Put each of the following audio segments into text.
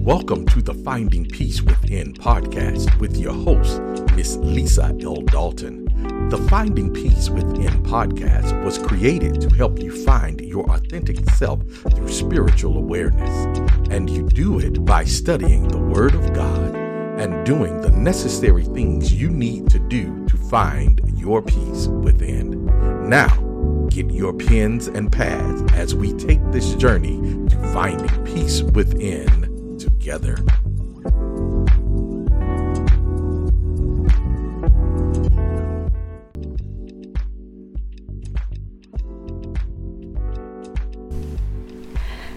Welcome to the Finding Peace Within podcast with your host, Miss Lisa L. Dalton. The Finding Peace Within podcast was created to help you find your authentic self through spiritual awareness. And you do it by studying the Word of God and doing the necessary things you need to do to find your peace within. Now, get your pens and pads as we take this journey to finding peace within together.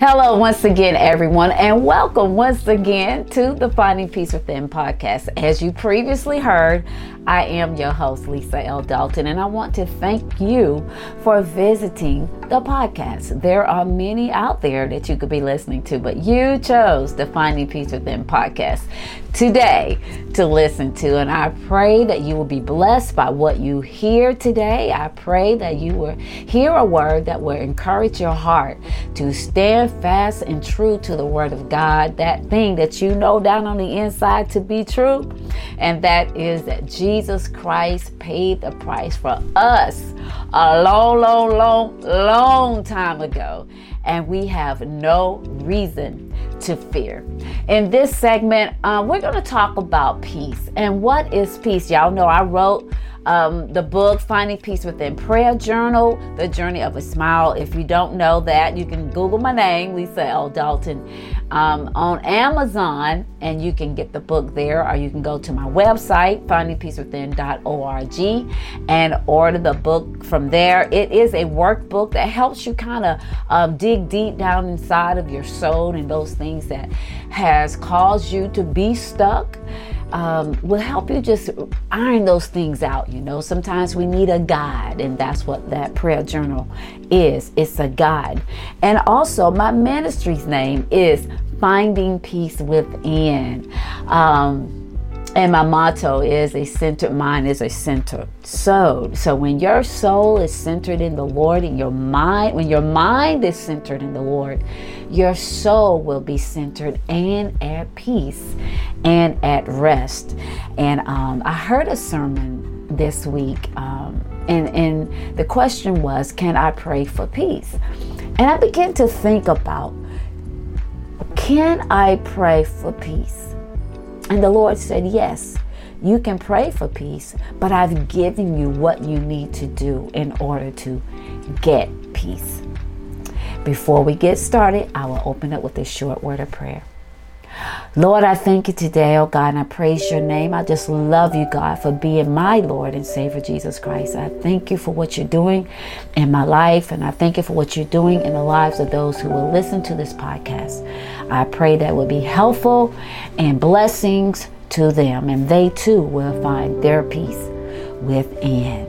Hello, once again, everyone, and welcome once again to the Finding Peace Within podcast. As you previously heard, I am your host, Lisa L. Dalton, and I want to thank you for visiting the podcast. There are many out there that you could be listening to, but you chose the Finding Peace Within podcast today to listen to. And I pray that you will be blessed by what you hear today. I pray that you will hear a word that will encourage your heart to stand fast and true to the word of God, that thing that you know down on the inside to be true. And that is that Jesus Christ paid the price for us a long, long, long, long time ago. And we have no reason to fear. In this segment, uh, we're going to talk about peace. And what is peace? Y'all know I wrote um, the book Finding Peace Within Prayer Journal, The Journey of a Smile. If you don't know that, you can Google my name, Lisa L. Dalton, um, on Amazon, and you can get the book there, or you can go to my website, findingpeacewithin.org, and order the book from there. It is a workbook that helps you kind of um, dig deep down inside of your soul and those things that has caused you to be stuck um, will help you just iron those things out. You know, sometimes we need a guide, and that's what that prayer journal is it's a guide. And also, my ministry's name is Finding Peace Within. Um, and my motto is a centered mind is a centered soul. So when your soul is centered in the Lord and your mind, when your mind is centered in the Lord, your soul will be centered and at peace and at rest. And um, I heard a sermon this week, um, and, and the question was, Can I pray for peace? And I began to think about, Can I pray for peace? And the Lord said, Yes, you can pray for peace, but I've given you what you need to do in order to get peace. Before we get started, I will open up with a short word of prayer. Lord, I thank you today, oh God, and I praise your name. I just love you, God, for being my Lord and Savior, Jesus Christ. I thank you for what you're doing in my life, and I thank you for what you're doing in the lives of those who will listen to this podcast. I pray that will be helpful and blessings to them, and they too will find their peace within.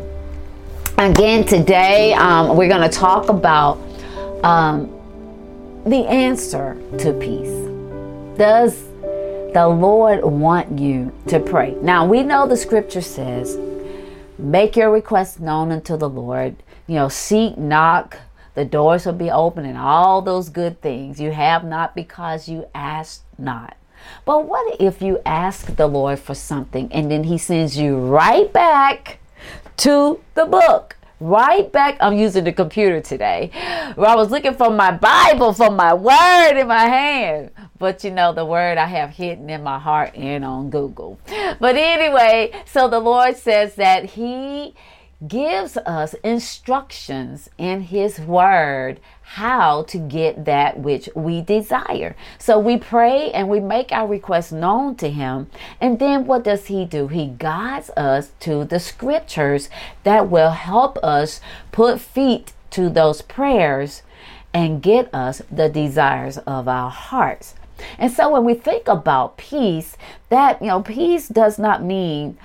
Again, today um, we're going to talk about um, the answer to peace. Does the Lord want you to pray? Now, we know the scripture says, make your requests known unto the Lord. You know, seek, knock, the doors will be open, and all those good things. You have not because you ask not. But what if you ask the Lord for something and then He sends you right back to the book? right back. I'm using the computer today. Where I was looking for my Bible, for my word in my hand. But you know, the word I have hidden in my heart and on Google. But anyway, so the Lord says that He gives us instructions in His Word how to get that which we desire. So we pray and we make our requests known to Him. And then what does He do? He guides us to the scriptures that will help us put feet to those prayers and get us the desires of our hearts. And so when we think about peace, that, you know, peace does not mean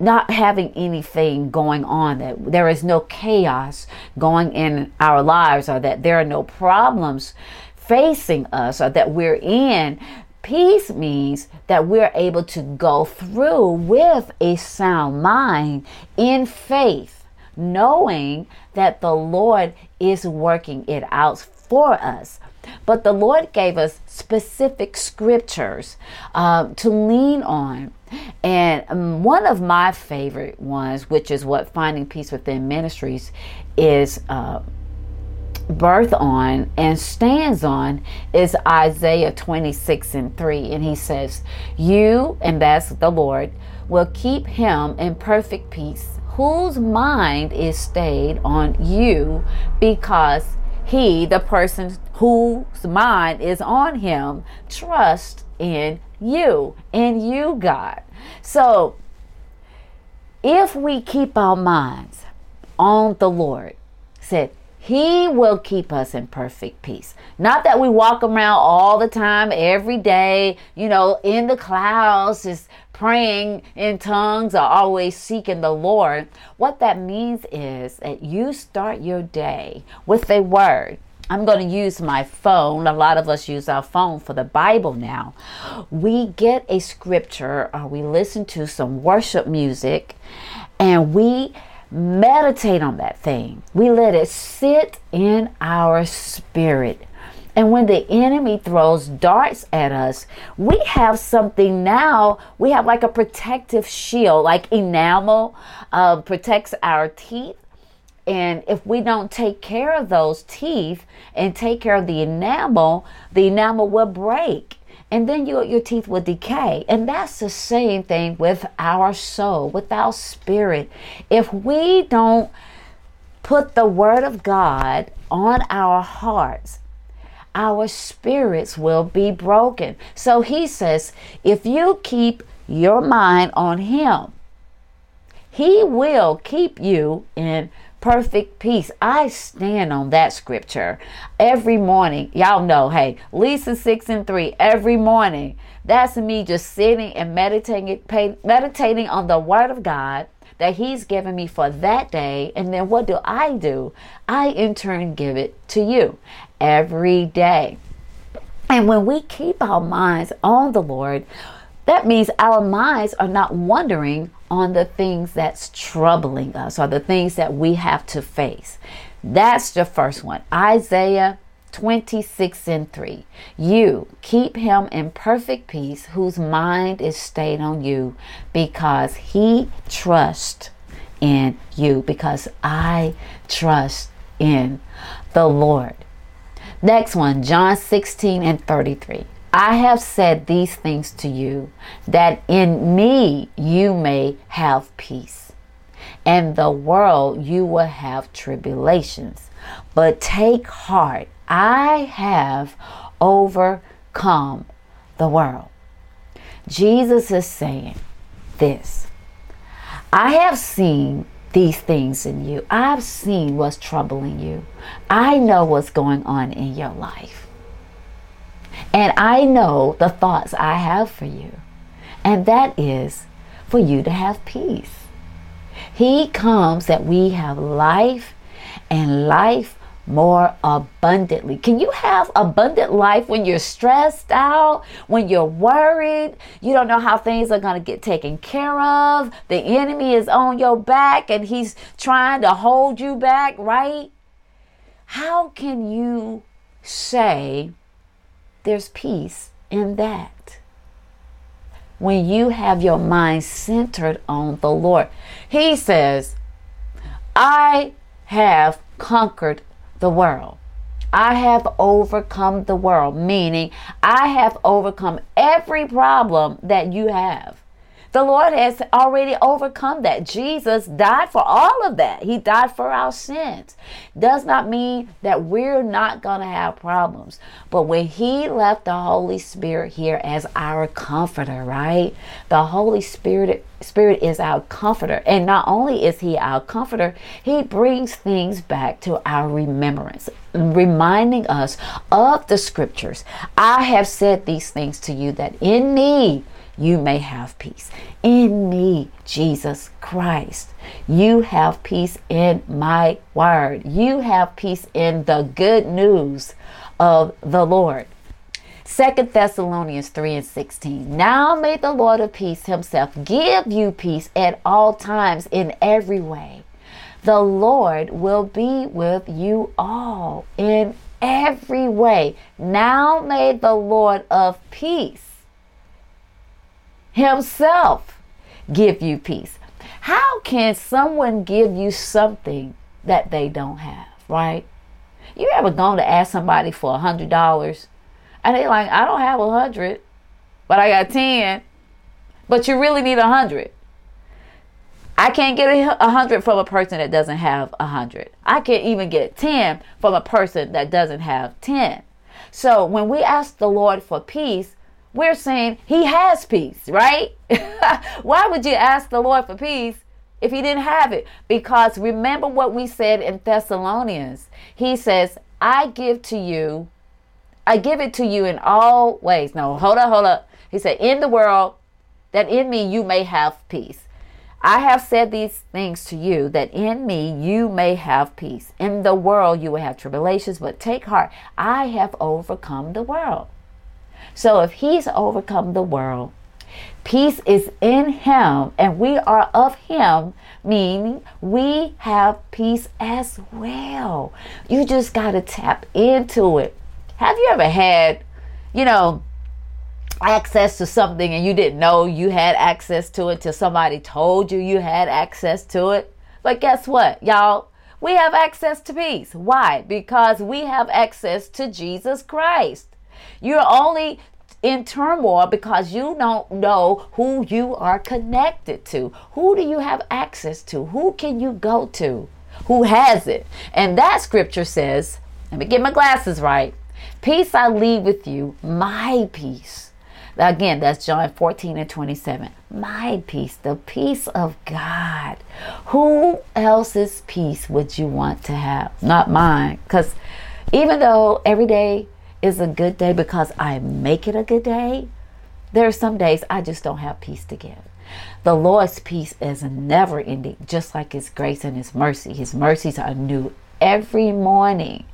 not having anything going on, that there is no chaos going in our lives, or that there are no problems facing us, or that we're in. Peace means that we're able to go through with a sound mind in faith, knowing that the Lord is working it out for us. But the Lord gave us specific scriptures um, to lean on. And um, one of my favorite ones, which is what Finding Peace Within Ministries is uh, birth on and stands on, is Isaiah 26 and 3. And he says, You, and that's the Lord, will keep him in perfect peace, whose mind is stayed on you because he, the person whose mind is on him, trust in you, in you, God. So if we keep our minds on the Lord, said, he will keep us in perfect peace. Not that we walk around all the time, every day, you know, in the clouds, just praying in tongues or always seeking the Lord. What that means is that you start your day with a word. I'm going to use my phone. A lot of us use our phone for the Bible now. We get a scripture or we listen to some worship music and we meditate on that thing. We let it sit in our spirit. And when the enemy throws darts at us, we have something now. We have like a protective shield, like enamel uh, protects our teeth. And if we don't take care of those teeth and take care of the enamel, the enamel will break and then your, your teeth will decay. And that's the same thing with our soul, with our spirit. If we don't put the Word of God on our hearts, our spirits will be broken. So he says, if you keep your mind on Him, He will keep you in perfect peace. I stand on that scripture every morning. Y'all know, hey, Lisa 6 and 3 every morning. That's me just sitting and meditating meditating on the word of God that he's given me for that day and then what do I do? I in turn give it to you every day. And when we keep our minds on the Lord, that means our minds are not wandering on the things that's troubling us or the things that we have to face. That's the first one. Isaiah 26 and 3. You keep him in perfect peace whose mind is stayed on you because he trusts in you, because I trust in the Lord. Next one, John 16 and 33. I have said these things to you, that in me you may have peace. And the world you will have tribulations. But take heart, I have overcome the world. Jesus is saying this I have seen these things in you, I've seen what's troubling you, I know what's going on in your life. And I know the thoughts I have for you. And that is for you to have peace. He comes that we have life and life more abundantly. Can you have abundant life when you're stressed out, when you're worried, you don't know how things are going to get taken care of, the enemy is on your back and he's trying to hold you back, right? How can you say there's peace in that. When you have your mind centered on the Lord, He says, I have conquered the world. I have overcome the world, meaning I have overcome every problem that you have. The Lord has already overcome that. Jesus died for all of that. He died for our sins. Does not mean that we're not going to have problems. But when He left the Holy Spirit here as our comforter, right? The Holy Spirit Spirit is our comforter. And not only is He our comforter, He brings things back to our remembrance, reminding us of the scriptures. I have said these things to you that in me, you may have peace. In me, Jesus Christ, you have peace in my word. You have peace in the good news of the Lord. Second Thessalonians 3 and 16. Now may the Lord of peace himself give you peace at all times in every way. The Lord will be with you all in every way. Now may the Lord of peace himself give you peace. How can someone give you something that they don't have, right? You ever gone to ask somebody for a hundred dollars and they like, I don't have a hundred, but I got ten. But you really need a hundred. I can't get a hundred from a person that doesn't have a hundred. I can't even get ten from a person that doesn't have ten. So when we ask the Lord for peace, we're saying he has peace, right? Why would you ask the Lord for peace if he didn't have it? Because remember what we said in Thessalonians. He says, I give to you, I give it to you in all ways. No, hold up, hold up. He said, In the world, that in me you may have peace. I have said these things to you that in me you may have peace. In the world you will have tribulations, but take heart. I have overcome the world. So if he's overcome the world, peace is in him and we are of him, meaning we have peace as well. You just got to tap into it. Have you ever had, you know, access to something and you didn't know you had access to it till somebody told you you had access to it? But guess what, y'all? We have access to peace. Why? Because we have access to Jesus Christ. You're only in turmoil because you don't know who you are connected to. Who do you have access to? Who can you go to? Who has it? And that scripture says, let me get my glasses right. Peace I leave with you, my peace. Again, that's John 14 and 27. My peace, the peace of God. Who else's peace would you want to have? Not mine. Because even though every day is a good day because I make it a good day, there are some days I just don't have peace to give. The Lord's peace is never ending, just like His grace and His mercy. His mercies are new every morning.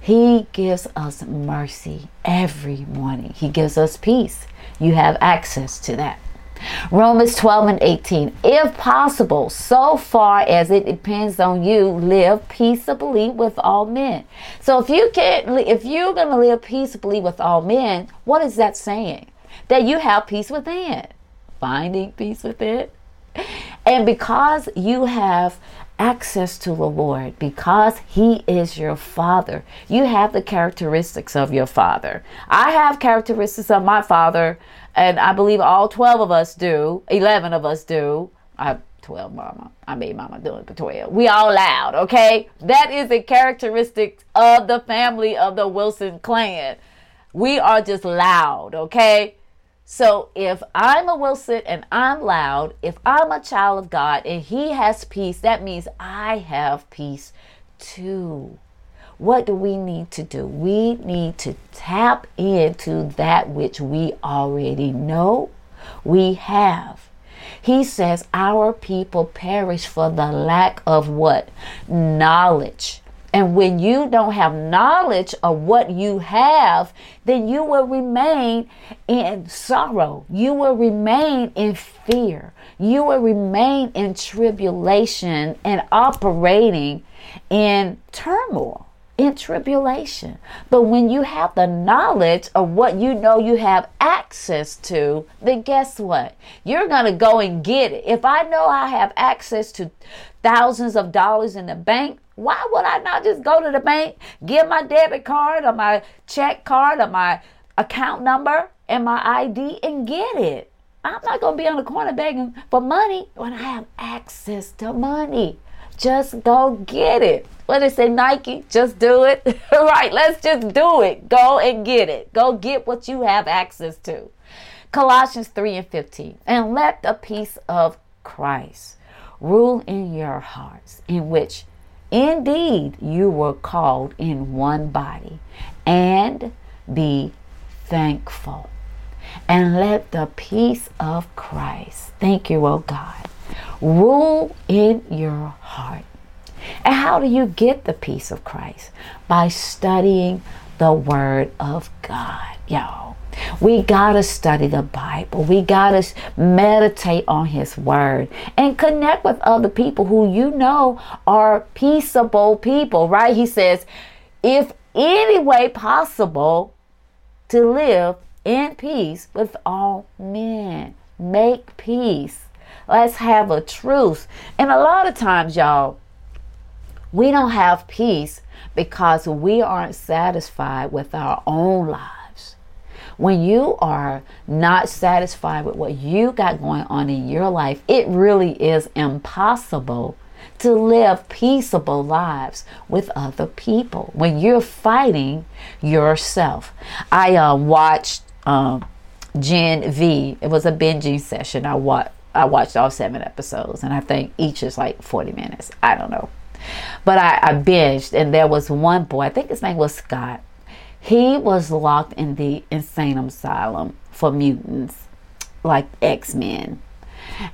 He gives us mercy every morning. He gives us peace. You have access to that. Romans 12 and 18. If possible, so far as it depends on you, live peaceably with all men. So if you can't, if you're going to live peaceably with all men, what is that saying? That you have peace within. Finding peace within. And because you have access to the Lord, because He is your Father, you have the characteristics of your Father. I have characteristics of my Father and I believe all 12 of us do, 11 of us do. I have 12 mama. I made mama do it for 12. We all loud, okay? That is a characteristic of the family of the Wilson clan. We are just loud, okay? So if I'm a Wilson and I'm loud, if I'm a child of God and he has peace, that means I have peace too. What do we need to do? We need to tap into that which we already know we have. He says, Our people perish for the lack of what? Knowledge. And when you don't have knowledge of what you have, then you will remain in sorrow. You will remain in fear. You will remain in tribulation and operating in turmoil in tribulation. But when you have the knowledge of what you know you have access to, then guess what? You're going to go and get it. If I know I have access to thousands of dollars in the bank, why would I not just go to the bank, give my debit card or my check card or my account number and my ID and get it? I'm not going to be on the corner begging for money when I have access to money. Just go get it. What did say, Nike? Just do it. right, let's just do it. Go and get it. Go get what you have access to. Colossians 3 and 15. And let the peace of Christ rule in your hearts, in which indeed you were called in one body, and be thankful. And let the peace of Christ, thank you, oh God, rule in your heart and how do you get the peace of Christ? By studying the Word of God, y'all. We gotta study the Bible. We gotta meditate on His Word and connect with other people who you know are peaceable people, right? He says, if any way possible to live in peace with all men. Make peace. Let's have a truce. And a lot of times, y'all, we don't have peace because we aren't satisfied with our own lives. When you are not satisfied with what you got going on in your life, it really is impossible to live peaceable lives with other people when you're fighting yourself. I uh, watched um, Gen V. It was a binging session. I watched. I watched all seven episodes, and I think each is like 40 minutes. I don't know. But I, I binged, and there was one boy, I think his name was Scott. He was locked in the insane asylum for mutants, like X Men.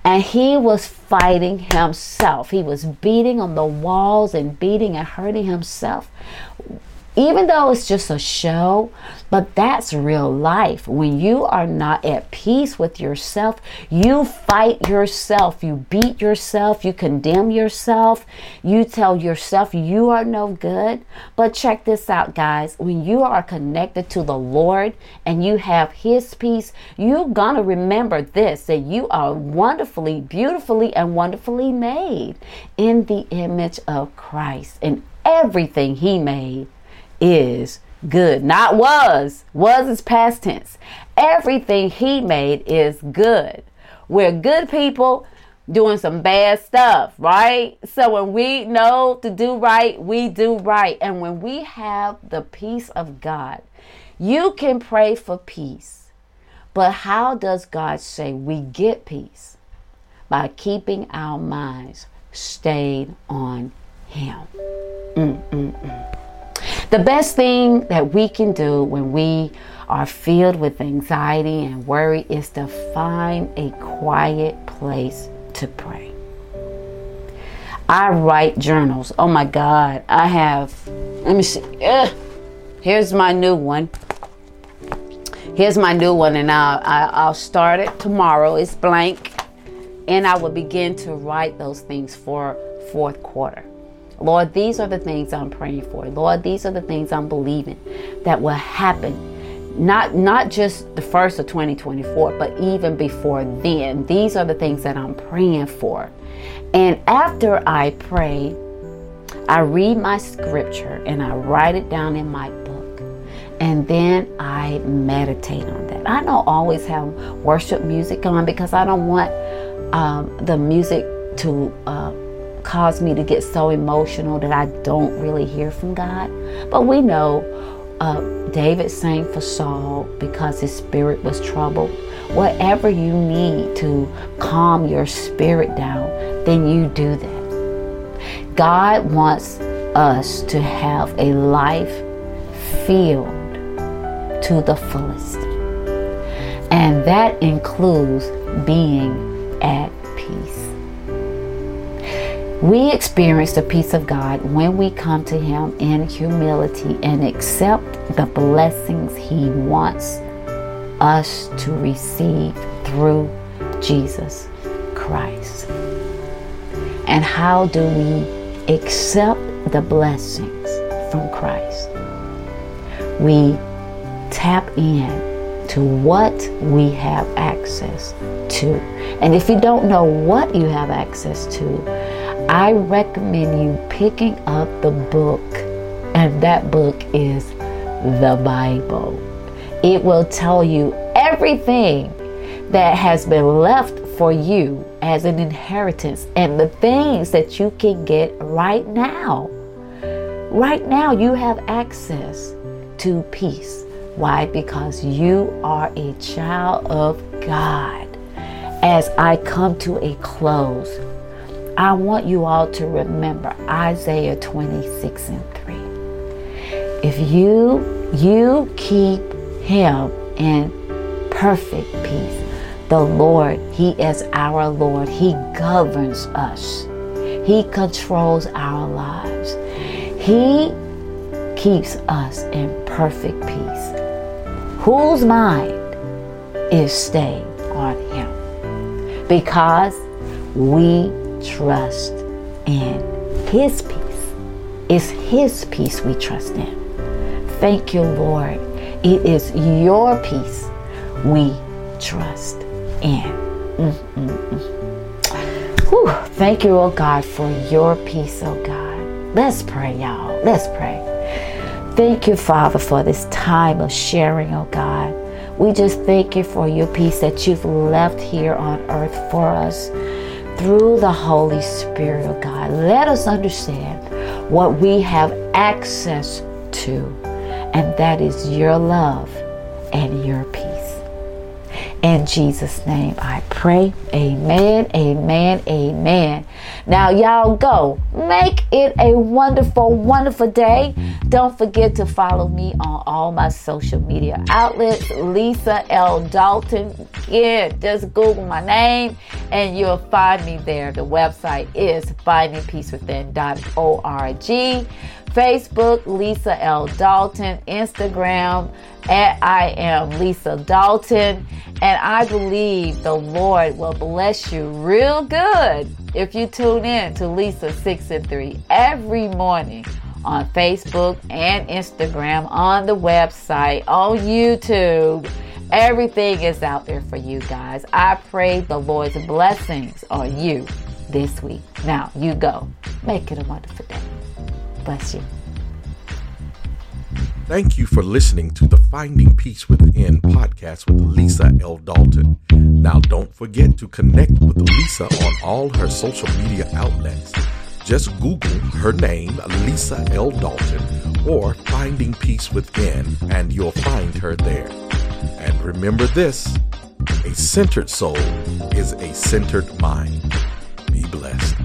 And he was fighting himself. He was beating on the walls and beating and hurting himself even though it's just a show, but that's real life. When you are not at peace with yourself, you fight yourself, you beat yourself, you condemn yourself, you tell yourself you are no good. But check this out, guys. When you are connected to the Lord and you have His peace, you're gonna remember this that you are wonderfully, beautifully, and wonderfully made in the image of Christ. And everything He made is good. Not was. Was is past tense. Everything he made is good. We're good people doing some bad stuff, right? So when we know to do right, we do right. And when we have the peace of God, you can pray for peace. But how does God say we get peace? By keeping our minds stayed on Him. Mm-mm-mm. The best thing that we can do when we are filled with anxiety and worry is to find a quiet place to pray. I write journals. Oh my God. I have, let me see. Ugh. Here's my new one. Here's my new one, and I'll, I'll start it tomorrow. It's blank, and I will begin to write those things for fourth quarter. Lord, these are the things I'm praying for. Lord, these are the things I'm believing that will happen. Not not just the first of 2024, but even before then. These are the things that I'm praying for. And after I pray, I read my scripture and I write it down in my book. And then I meditate on that. I don't always have worship music on because I don't want um, the music to uh, caused me to get so emotional that I don't really hear from God. But we know uh, David sang for Saul because his spirit was troubled. Whatever you need to calm your spirit down, then you do that. God wants us to have a life filled to the fullest. And that includes being at we experience the peace of God when we come to Him in humility and accept the blessings He wants us to receive through Jesus Christ. And how do we accept the blessings from Christ? We tap in to what we have access to. And if you don't know what you have access to, I recommend you picking up the book, and that book is the Bible. It will tell you everything that has been left for you as an inheritance and the things that you can get right now. Right now, you have access to peace. Why? Because you are a child of God. As I come to a close, I want you all to remember Isaiah 26 and 3. If you you keep him in perfect peace, the Lord, he is our Lord. He governs us. He controls our lives. He keeps us in perfect peace. Whose mind is stayed on him? Because we trust in His peace. It's His peace we trust in. thank you, Lord. It is your peace we trust in. Mm-mm-mm. Whew. Thank you, oh God, for your peace, oh God. Let's pray, y'all. Let's pray. Thank you, Father, for this time of sharing, oh God. We just thank you for your peace that you've left here on earth for us through the Holy Spirit, oh God. Let us understand what we have access to, and that is your love and your peace. In Jesus' name I pray. Amen, amen, amen. Now, y'all go. Make it a wonderful, wonderful day. Don't forget to follow me on all my social media outlets. Lisa L. Dalton. Yeah, just Google my name and you'll find me there. The website is findingpeacewithin.org. Facebook, Lisa L. Dalton. Instagram, at I am Lisa Dalton. And I believe the Lord will bless you real good if you tune in to Lisa 6 and 3 every morning on Facebook and Instagram, on the website, on YouTube. Everything is out there for you guys. I pray the Lord's blessings on you this week. Now, you go. Make it a wonderful day. Bless you. Thank you for listening to the Finding Peace Within podcast with Lisa L. Dalton. Now, don't forget to connect with Lisa on all her social media outlets. Just Google her name, Lisa L. Dalton, or Finding Peace Within, and you'll find her there. And remember this a centered soul is a centered mind. Be blessed.